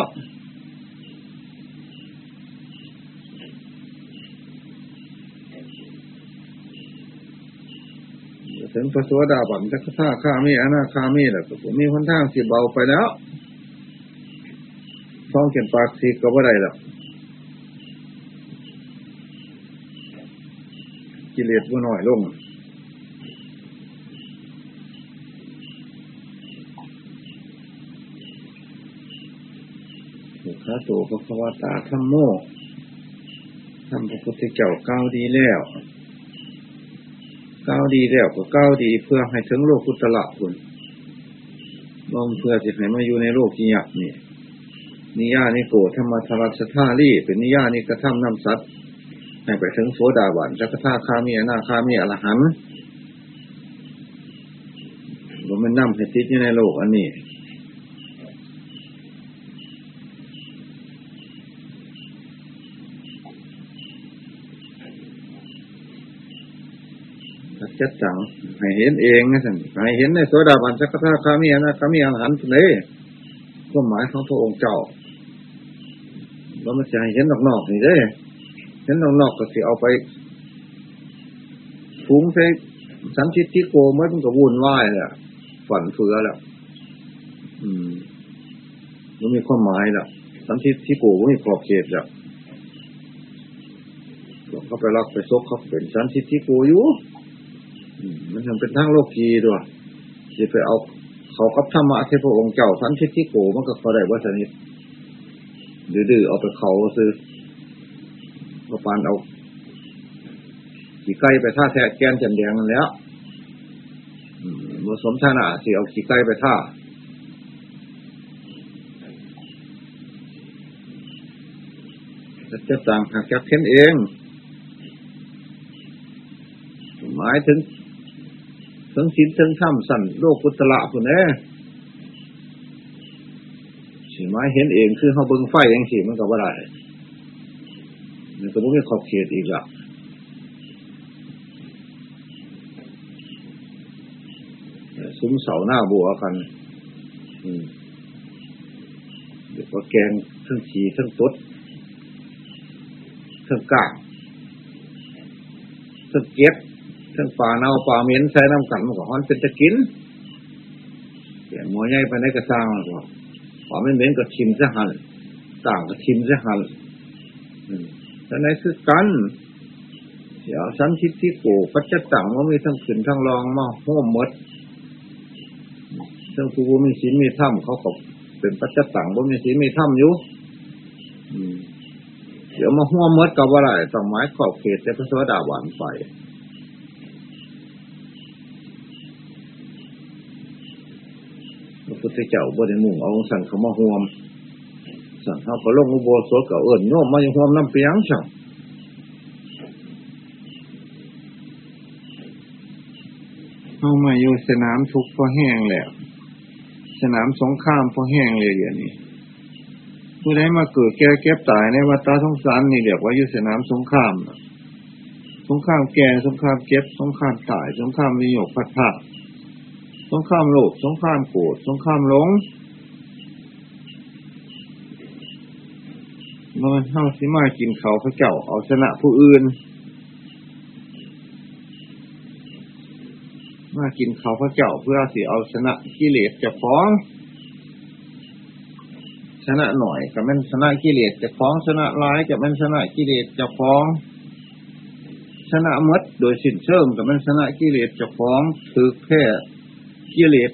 ถึงพระสวสดาบันจะข้าข้ามีอนาคามีแหละผมมีคนทางสิเบาไปแล้วท้องเขียนปากสีก็บ่ได้หรอกกิเลสบ่น้อยลงสุขาโตพระควตาธรรมโมทำพระพุทธเจ้าก้าวดีแล้ว ก้าวดีแล้วก็ก้าวดี เพื่อให้ถึงโลกุตละคุณลองเพื่อจะให้มาอยู่ในโลกที่ยากนี่นิยานิโกธรรมธรรมสธาลีเป็นนิยานิกระทำนำสัตว์ให้ไปถึงโสดาบันจักรธาคามีอนาคามีอรหันต์ผมมันนำให้ติดอยู่ในโลกอันนี้ จัดจังให้เห็นเองนะท่านให้เห็นในโสดาบันสักทาคามีนะคามีอาหารเลยก็หมายของพระองค์เจ้าเราไม่ใช่เห็นนอกๆนี่เด้เห็นนอกๆก็สิเอาไปฟุ้งใส่สันทิที่โกมันก็วุ่นวายแหละฝันเฟือแล้วอืมมันมีความหมายแล้วสันทิที่โกมันมีขอบเขตแล้วเขาไปรักไปซกเขาเป็นสันทิที่โกอยู่ มันยังเป็นทั้งโลกีด้วยจะไปเอา เขากับธรรมะที่พระองค์เจ้าสันทิที่โกมันก็เขาได้ว่าสนิทดื้อๆเอาไปเขาซื้อพระปานเอาขี่ไก่ไปท่าแท้แกนจันแดงนั่นแล้วมสมชานะสิเอาขี่ไก่ไปท่าจะต่างหากจากเข็นเอง หมายถึง ถึงศีลถึงธรรมสั่นโลกกุตละคนนี้สิไม้เห็นเองคือเขาเบิ้งไฟยังสิมันก็ว่าได้มันก็ไม่มีขอบเขตอีกละซุ้มเสาหน้าบัวกันเดี๋ยวก็แกงทั้งขีทั้งตดทั้งกากทั้งเก็บ ทั้งปลาเน่าปลาเหม็นใส่น้ำกันมันก็ฮ้อนเป็นตะกินเปลี่ยนหัวใหญ่ไปในกระซังก็ปลาไม่เหม็นก็ชิมซะหันต่างก็ชิมซะหันแต่ในคือกันเดี๋ยวสันทิฏฐิโกปัจจตังว่ามีทั้งขึ้นทั้งรองมาห้มมดทั้งผู้มีศีลมีธรรมเขาก็เป็นปัจจตังว่ามีศีลมีธรรมอยู่เดี๋ยวมาห้วมมดกับว่าไรต้องไม้ขอบเขตจะพระสวัสดาหวานไป ธเจ้าบริมุ่งเอาสั่งเขามาห่วม สั่งเขาก็ลงอุโบสถกับเอิญโยมมาอย่างห่วมน้ำเปียงสั่งเข้ามาอยู่สนามทุกพอแห้งแล้ว สนามสงครามพอแห้งเลยอย่างนี้ผู้ใดมาเกิดแก่เก็บตายในวัฏสงสารนี่เรียกว่าอยู่สนามสงครามสงครามแก่สงครามเก็บสงครามตายสงครามนิยมพัดผา สงครามโลภสงครามโกรธสงครามหลงมันเท่าสิมากินเขาพระเจ้าเอาชนะผู้อื่น มากินเขาพระเจ้าเพื่อสิเอาชนะกิเลสจะฟ้อง ชนะหน่อยกับมันชนะกิเลสจะฟ้องชนะร้ายกับมันชนะกิเลสจะฟ้องชนะมดโดยสิ้นเชิงกับมันชนะกิเลสจะฟ้องถือแค่ กิเลส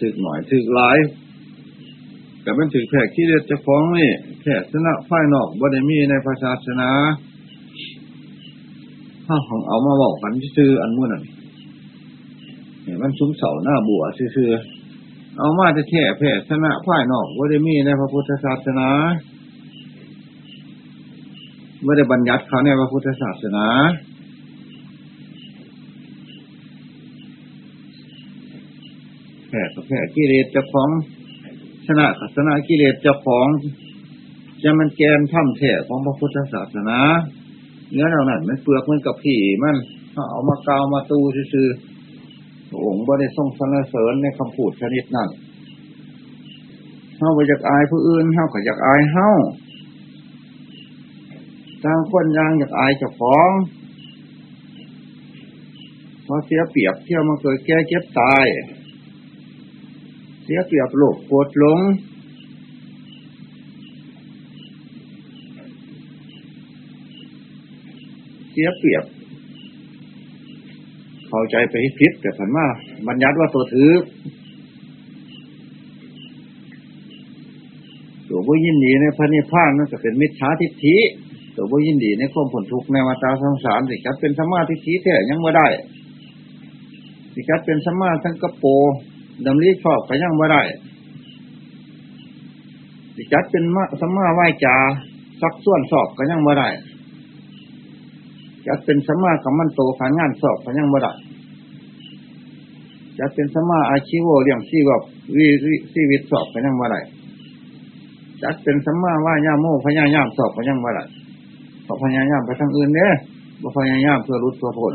ถึกหน่อยถึกหลายแต่มันถึกแค่กิเลสจะฟ้องนี่แค่ชนะฝ่ายนอกบ่ได้มีในพระศาสนาถ้าของเอามาบอกกันชื่ออันมุ่นอะเนี่ยมันซุ้มเสาหน้าบัวชื่อเอามาจะแค่แผ่ชนะฝ่ายนอกบ่ได้มีในพระพุทธศาสนาไม่ได้บัญญัติเขาในพระพุทธศาสนา แผ่ก็แผ่กิเลสจะฟ้อง ชนะกัชนะกิเลสจะฟ้อง จะมันแกนถ้ำแท้ของพระพุทธศาสนาเนื้อเรานั่นมันเปลือกมันกับผีมันเอามากาวมาตูซื่อพระองค์บ่ได้ทรงสรรเสริญในคำพูดชนิดนั้นเฮาไปจากอายผู้อื่นเฮาก็อยากอายเฮาต่างคนยังอยากอายเจ้าของเพอเสียเปรียบเที่ยวมาเกิดแก่เจ็บตาย เสียเปรียบโลกโกรธหลง เสียเปรียบ เข้าใจไปพิษแต่ผันมาบัญญัติว่าตัวถือตัวผู้ยินดีในพระนิพพานนั่นก็เป็นมิจฉาทิฏฐิตัวผู้ยินดีในความผลทุกข์ในวัฏสงสารสิจัดเป็นสัมมาธิฏฐิแท้ยังไม่ได้สิจัดเป็นสัมาทั้งกระโป ดำริชอบก็ยังไม่ได้จัดเป็นมสัมมาไหวจาซักส่วนสอบก็ยังไม่ได้จัดเป็นสัมมากับมันโตขานงานสอบก็ยังไม่ได้จัดเป็นสัมมาอาชีวะเลี้ยงชีวบวิชีวิตสอบก็ยังไม่ได้จัดเป็นสัมมาว่าย่าโมพญายามสอบก็ยังไม่ได้พอพญายามไปทางอื่นเนี่ยบ่พญายามเพื่อรุดตัวผล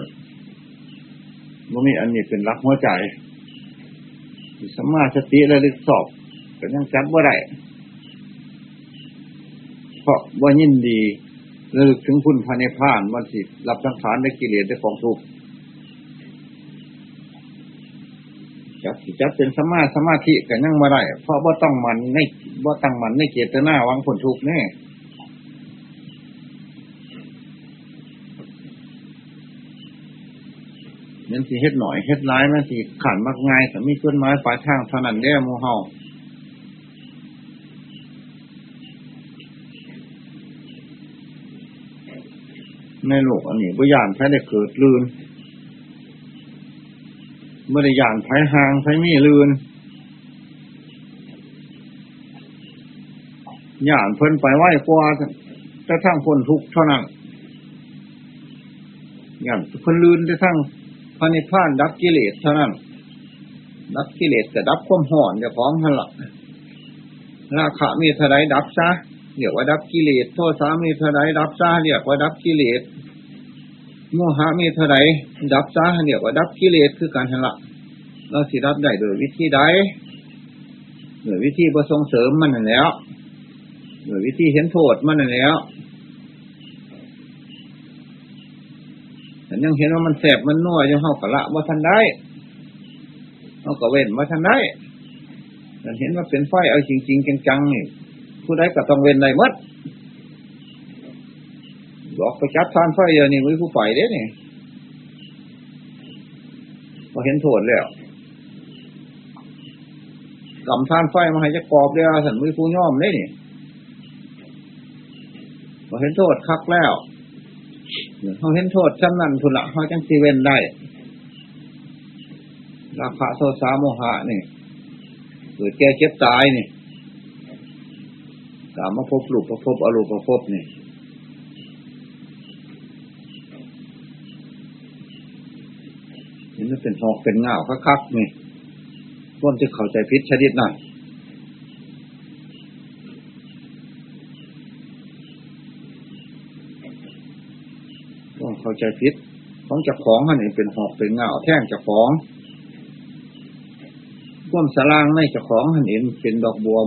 บ่มีอันนี้เป็นรักหัวใจ สมาสติระลึกสอบก็ยังจับว่าได้เพราะว่ายินดีระลึกถึงคุณพระเนพานวันสิรับสังขารได้กิเลสได้ของทุกข์จับจับเป็นสมาสมาธิก็ยังมาได้เพราะว่าต้องมันในว่าตั้งมันในเจตนาวังผลทุกข์แน่ มันสิเฮ็ดหน่อยเฮ็ดร้ายมันสิขันมากง่ายแต่มีต้นไม้ปลายทางเท่านั้นแย่มูเฮาในโลกอันนี้บุญานไพ่ได้เกิดลืนเมื่อได้ยานไพ่ห่างไพ่มีลืนยานเพิ่นไปไหวกว่าจะทั้งคนทุกเท่านั้นยานเพิ่นลืนจะทั้ง ระนิพพานดับกิเลสเท่านั้น ดับกิเลสแต่ดับความห่อนจะพร้อมทันหลักราคะมีเท่าไรดับซะเรียกว่าดับกิเลสโทษสามีเท่าไรดับซะเรียกว่าดับกิเลสโมหะมีเท่าไรดับซะเรียกว่าดับกิเลสคือการทันหลักเราสิรับได้โดยวิธีใดโดยวิธีประสงเสริมมันนั่นแล้วโดยวิธีเห็นโทษมันนั่นแล้ว ยังเห็นว่ามันแสบมันนัวยู่เฮากะละว่าทันได้เฮากะเว้นว่าทันได้แต่เห็นว่าเป็นไฟเอาจริงๆจังๆนี่ผู้ใดก็ต้องเว้นได้มัดบอกไปจับทานไฟเดี๋ยวนี้ไม่ผู้ไปเด้นี่พอเห็นโทษแล้วกำทานไฟมาให้จะกรอบเดียวสันมือผู้ย่อมได้นี่พอเห็นโทษคักแล้ว เขาเห็นโทษชั้นนั้นทุนละเขาจังซีเว้นได้ ราคะโทสาโมหะนี่เกิดแก่เจ็บตายนี่สามมาพบลูกประพบอรูปประพบนี่เห็นมันเป็นหอกเป็นเงาคักๆนี่ร่วมจะเข้าใจพิษชนิดนั้นาใจพิษของจักของอันนี้เป็นหอกเป็นเงาแท่งจักของร่วมสลางในจักของอันนี้เป็นดอกบัว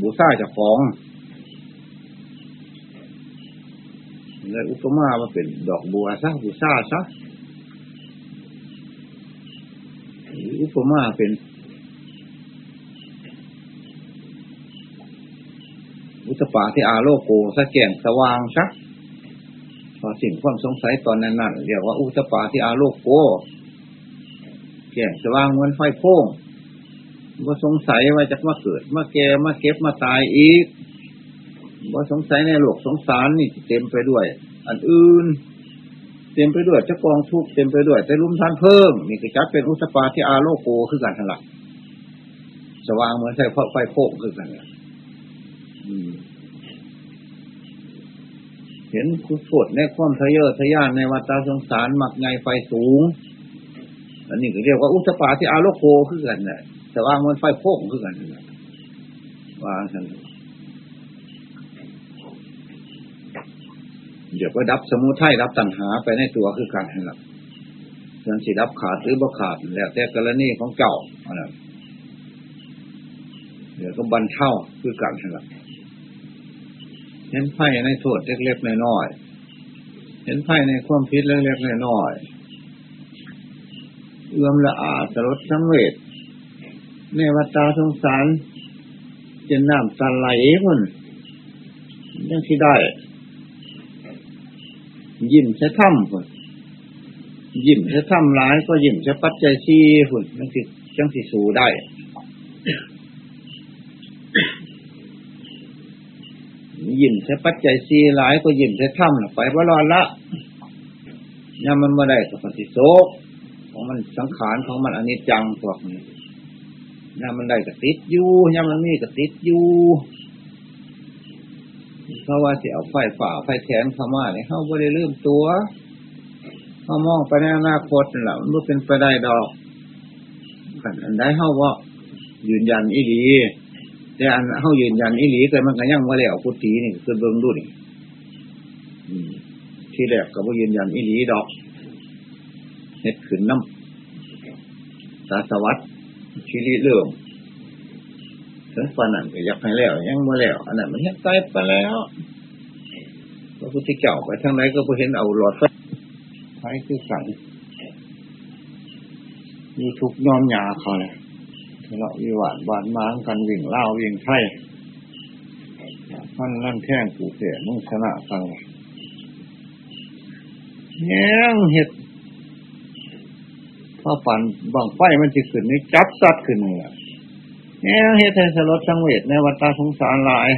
บูซ่าจักของเลยอุปมามาเป็นดอกบัวซะบูซ่าซะอุปมาเป็นอุตปาที่อาโลโกสะแก่งสว่างซัก พอสิ่งความสงสัยตอนนั้นนั่นเรียกว่าอุตปาที่อาโลกโกแก่สว่างเหมือนไฟโพงว่าสงสัยว่าจะมาเกิดมาแก่มาเก็บมาตายอีกว่าสงสัยในโลกสงสารนี่เต็มไปด้วย อันอื่น เต็มไปด้วยเจ้ากองทุกเต็มไปด้วยแต่ลุ่มท่านเพิ่มนี่ก็จัดเป็นอุตปาที่อาโลกโกคือกันทั้งหลักสว่างเหมือนไฟไฟโพงคือกันเนี่ย เห็นคุโทษในความทะเยอทะยานในวัฏสงสารหมักไงไฟสูง อันนี้ก็เรียกว่าอุตปาที่อาโลโกคือกันเนี่ยแต่ว่ามันไฟโพกคือกันว่าท่านเดี๋ยวก็ดับสมุทัยดับตัณหาไปในตัวคือกันนั่นแหละส่วนสิดับขาดหรือบ่ขาดแล้วแต่กรณีของเก่าอันนั้นเดี๋ยวก็บรรเทาคือกันนั่นแหละ เห็นไพ่ในโทษเล็กๆน้อยๆเห็นไพ่ในความพิษเล็กๆน้อยๆเอื้อมละอาสรดสังเวชในวัฏสงสารเจนน้ำตาไหลคนยังที่ได้ ยิ้มใช้ถ้ำคนยิ้มใช้ถ้ำร้ายก็ยิ้มใช้ปัจจัยซีคนยังสิยังสิสูได้ ยิ้มใช้ปัจจัยซีหลายก็ยิ้มใช้ถ้ำไปว่ารอดละยังมันมาได้กับปฏิโซกของมันสังขารของมันอนิจจังพวกนี้ยามมันได้ก็ติดอยู่ยามมันมีก็ติดอยู่เพราะว่าเสียเอาไฟฝ่าไฟแขนเข้ามาเนี่ยเขาไม่ได้ลืมตัวเขามองไปในอนาคตแหละมันเป็นไปได้ดอกอันได้เขาว่ายืนยันอีหลี แต่อันเขายืนยันอีหลีเกิดมันก็ยังว่าแล้วกุฏินี่คือเบิ้งดูนี่ที่แรกก็ว่ยืนยันอีหลีดอกเน็ดขืนน้ำสาสวัสดิ์ชีริเรื่องถึงปานนั้นก็ยากให้แล้ว ยังมาแล้ว อันนั้นมันยังตายไปแล้วพระพุทธเจ้าไปทางไหนก็ไปเห็นเอาหลอดไฟไฟคือสั่งมีทุกย้อมยาเขาเลย เลาะวิวาทบานม้างกันวิ่งเล่าวิ่งไข่ท่านนั่นแท่งกูเสียมุ่งชนะสังแง่งเห็ดพอฝันบังไฟมันจะขึ้นนี่จับซัดขึ้นเลยเนี่เฮ็ดให้สลดสังเวชในวัฏสงสารหลาย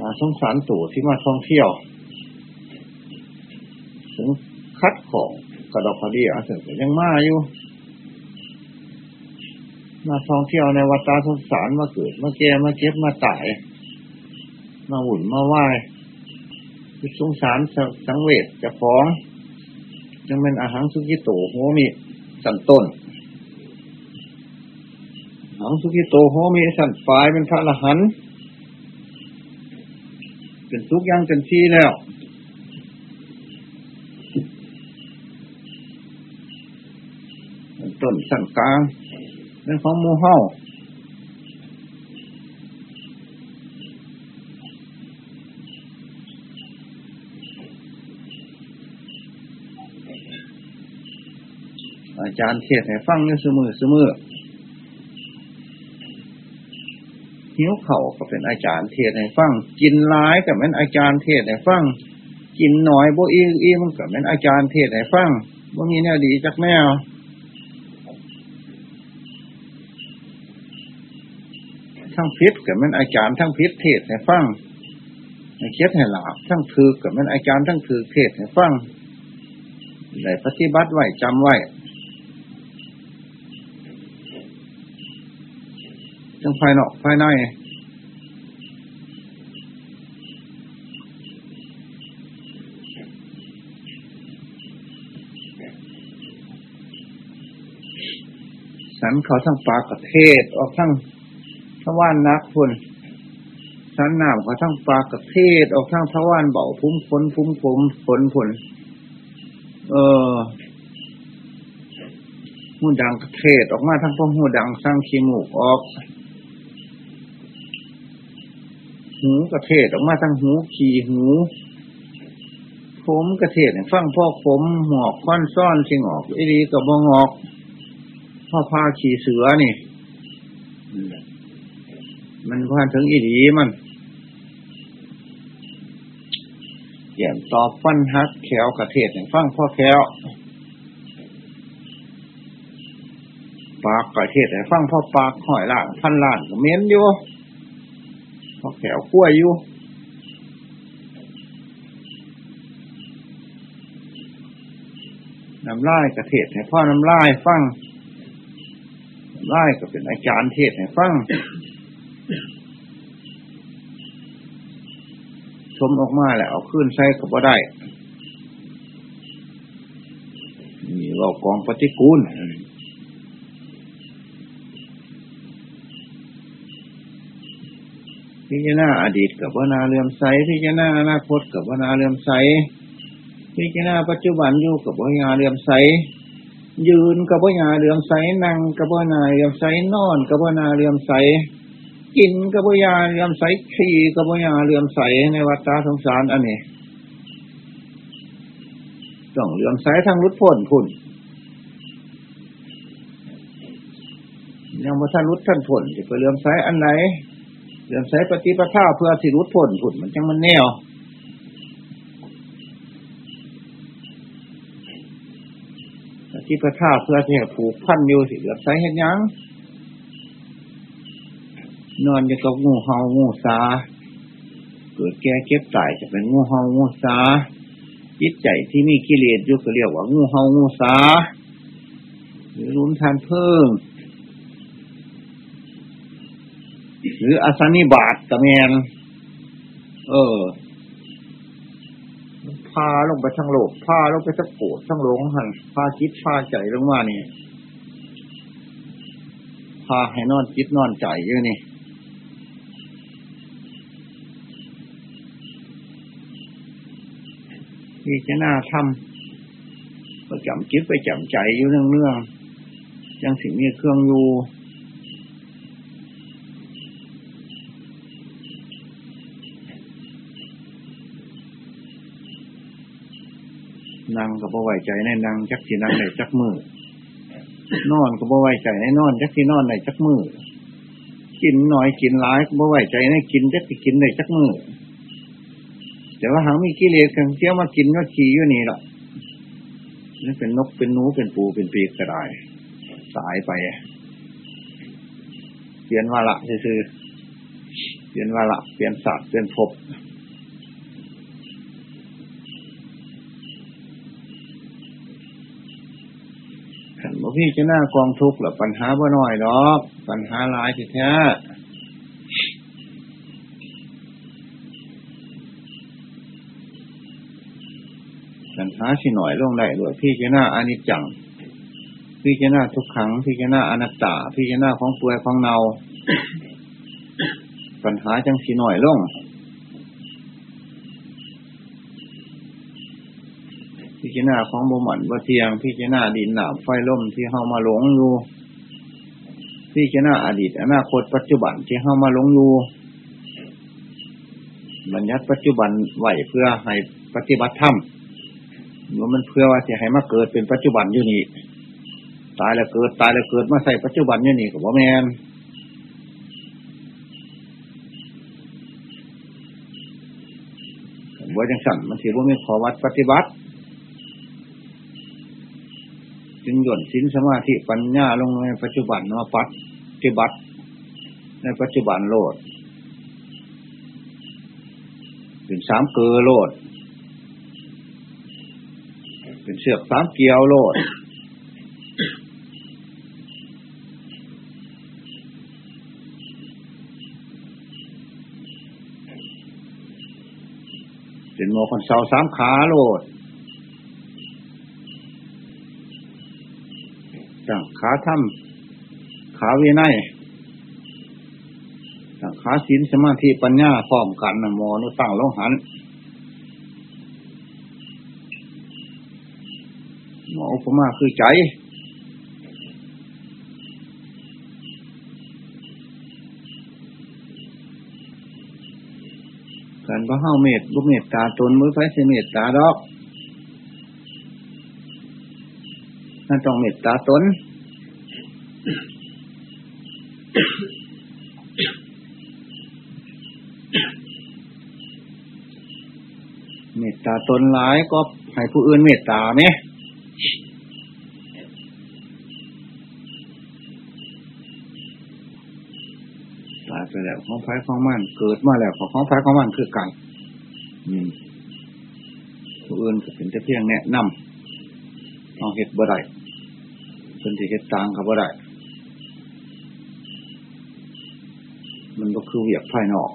มาสงสารตู่ที่มาท่องเที่ยวถึงคัดของกระดอกกระเดียเสร็จยังมาอยู่ มาท่องเที่ยวในวัฏสงสารมาเกิดมาแก่มาเก็บมาตาย มาหุ่นมาไหว้สงสารสังเวชจะฟ้องยังเป็นอาหารสุกิโตโหมีสันต้นอาหารสุกิโตโหมีสันฝายเป็นพระละหันเป็นทุกอย่างเป็นที่แล้วต้นสันกลาง เป็นของมูเฮาอาจารย์เทศให้ฟังอยู่เสมอเสมอหิวเข่าก็เป็นอาจารย์เทศให้ฟัง กินร้ายก็เป็นอาจารย์เทศให้ฟัง กินหน่อยโบอีอีมันก็เป็นอาจารย์เทศให้ฟังว่มีแนวดีจักแนว ทั้งพิษกับมันอาจารย์ทั้งพิษเทศให้ฟังให้เคียดให้หลาบทั้งถือกับมันอาจารย์ทั้งถือเทศให้ฟังได้ปฏิบัติไหวจำไหว้ทั้งภายนอกภายในสันเขาทั้งปากประเทศออกทั้ง ทว่านนักพุ่นสันน้ำเขาทั้งปากประเทศออกทั้งทว่านเบาพุ่มฝนพุ่มผมฝนผลเออหูดังกระเทศออกมาทั้งพวกหูดังสร้างขี้มูกออก หูกระเทศออกมาทั้งหูขี่หูผมกระเทศฟังพ่อผมหมอกค่อนซ่อนสิงออกไอ้ดีกับบงอกพ่อพาขี่เสือนี่ มันพานถึงอีดีมันเกี่ยมตอบฟันฮักแขวกระเทศฟังพ่อแขวปากกระเทศฟังพ่อปากหอยล่างพันล่างเม้นอยู่พ่อแขวขั้วอยู่น้ำลายกระเทศให้พ่อน้ำลายฟังน้ำลายก็เป็นอาจารย์เทศให้ฟัง ชมออกมาแล้วเอาขึ้นใส่กับว่าได้นี่เรากองปฏิกูลพิจารณาอดีตกับว่านาเลื่อมใสพิจารณาอนาคตกับว่านาเลื่อมใสพิจารณาปัจจุบันอยู่กับว่านาเลื่อมใสยืนกับว่านาเลื่อมใสนั่งกับว่านาเลื่อมใสนอนกับว่านาเลื่อมใส กินกระบยาเลื่อมใสขี่กระบยาเลื่อมใสในวัฏฏะสงสารอันนี้ต้องเลื่อมใสทางรุดพ้นพุ่นยังว่าท่านรุดท่านพ้นจะไปเลื่อมใสอันไหนเลื่อมใสปฏิปทาเพื่อสิรุดพ้นพุ่นมันจังมันแนวปฏิปทาเพื่อที่ผูกพันอยู่สิเลื่อมใสเห็นยัง นอนอยู่กับงูเห่างูสา เกิดแก่เก็บตายจะเป็นงูเห่างูสาจิตใจที่มีกิเลสอยู่ก็เรียกว่างูเห่างูสา หรือรุนทานเพิ่งหรืออาสนิบาตกระแมนเออ พาลงไปทั้งโลก พาลงไปทั้งโกรธทั้งหลงหันพาจิตพาใจลงมานี่พาให้นอนจิตนอนใจอยู่นี่ พิจารณาทำประจำจิตไปจำใจอยู่เรื่องเรื่องยังสิ่งนี้เครื่องอยู่นางก็บ่ไว้ใจในนางจักสีนางในจักมือนอนก็บ่ไว้ใจในนอนจักสีนอนในจักมือกินหน่อยกินร้ายก็บ่ไว้ใจในกินจักสีกินในจักมือ แต่ว่าหางมีกิเลสกันเที่ยวมากินก็ขี่อยู่นี่หรอกนี่เป็นนกเป็นนูเป็นปูเป็นปีกก็ได้สายไปเปลี่ยนวาระคือเปลี่ยนวาระเปลี่ยนศาสตร์เปลี่ยนภพขันบ่พี่จะหน้ากองทุกข์หรอปัญหาบ่น้อยดอก ปัญหาหลายทีแท้าสิหน่อยลงได้ด้วยพี่เจ้านาอานิจจังพี่เจ้านาทุกขังพี่เจ้านาอนัตตาพี่เจ้านาของเปลือยของเนาปัญหาจังสีหน่อยลงพี่เจ้าหน้าของบุมันว่เทียงพี่เจ้าหน้าดินหนาไฟล่มที่เข้ามาหลงอยู่พี่เจ้าหน้าอดีตอนาคตปัจจุบันที่เข้ามาหลงอยู่บัญญัติปัจจุบันไหวเพื่อให้ปฏิบัติธรรม ว่ามันเพื่อว่าจะให้มาเกิดเป็นปัจจุบันอยู่นี่ตายแล้วเกิด ตายแล้วเกิดมาใส่ปัจจุบันนี่นี่กับว่าแมนว่าจังสั่นมันถือว่ามีขอวัดปฏิบัติจึงหย่นสินสมาธิปัญญาลงในปัจจุบันมาปัดปฏิบัติ ในปัจจุบันโลดเป็นสามเกลือโลด เสือกสามเกียวโลดเป็นโมคนเสาสามขาโลดจังขาถ้ำขาวินัยจังขาศีลสมาธิปัญญาพร้อมกันนะโมนุตั้งลงหัน อุปมาคือใจการพระเฮาเมตบุเมตตาตนมือไฟเสเมตตาดอกนั่นต้องเมตตาตนเมตตาตนหลายก็ให้ผู้อื่นเมตตาไหม ของไฟของมันเกิดมาแล้วของของไฟของมันคือกันอืมผู้อื่นก็เป็นแต่เพียงแนะนำเอาเห็ดบ่ได้เป็นที่เห็ดต่างกับบ่ได้มันก็คือเวียกภายนอก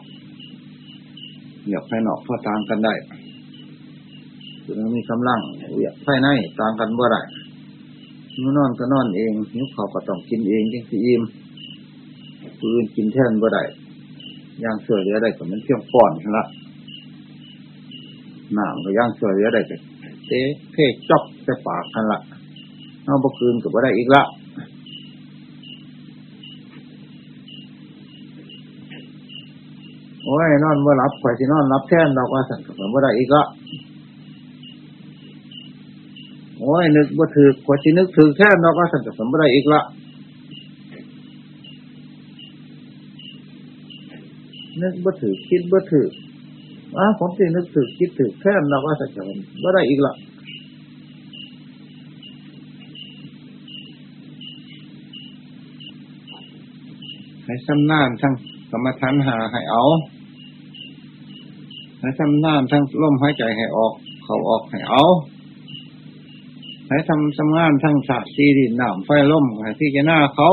เวียกภายนอกพอต่างกันได้คือมันมีกำลังเวียกภายในต่างกันบ่ได้หิวนอนก็นอนเองหิวข้าก็ต้องกินเองจังสิอิ่มปืนกินแท่นบ่ได้ ย่างเสือเหลือได้ก็มันเพียงป้อนกันละหน้ำก็ย่างเสือเหลือได้ก็เต๊เท่จอกแต่ปากกันละเอาบ่คืนก็บ่ได้อีกละโอ้ยนอนบ่หลับข่อยสินอนรับแท่นดอกว่าสั่นก็บ่ได้อีกละโอ้ยนึกบ่ถือข่อยสินึกถือแท่นดอกว่าสั่นก็บ่ได้อีกละ นึกบ่ถือคิดบ่ถืออะผมสินึกถือคิดถือแค่เราก็สัจจะบ่ได้อีกละให้ซ้ำน้ำทั้งกรรมฐานหาให้เอาให้ซ้ำน้ำทั้งลมหายใจให้ออก เขาออกให้เอาให้ทำซ้ำงานทั้งสาสีดินน้ำไฟลมให้พี่จะหน้าเขา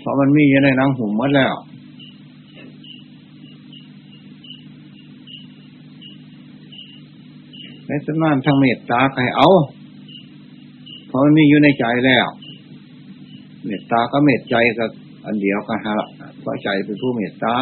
เพราะมันมีอยู่ในนังหุ่มหมดแล้ว ในสมานทางเมตตาใครเอา เพราะมันมีอยู่ในใจแล้ว เมตตาก็เมตใจกับอันเดียวกันฮะละเพราะใจเป็นผู้เมตตา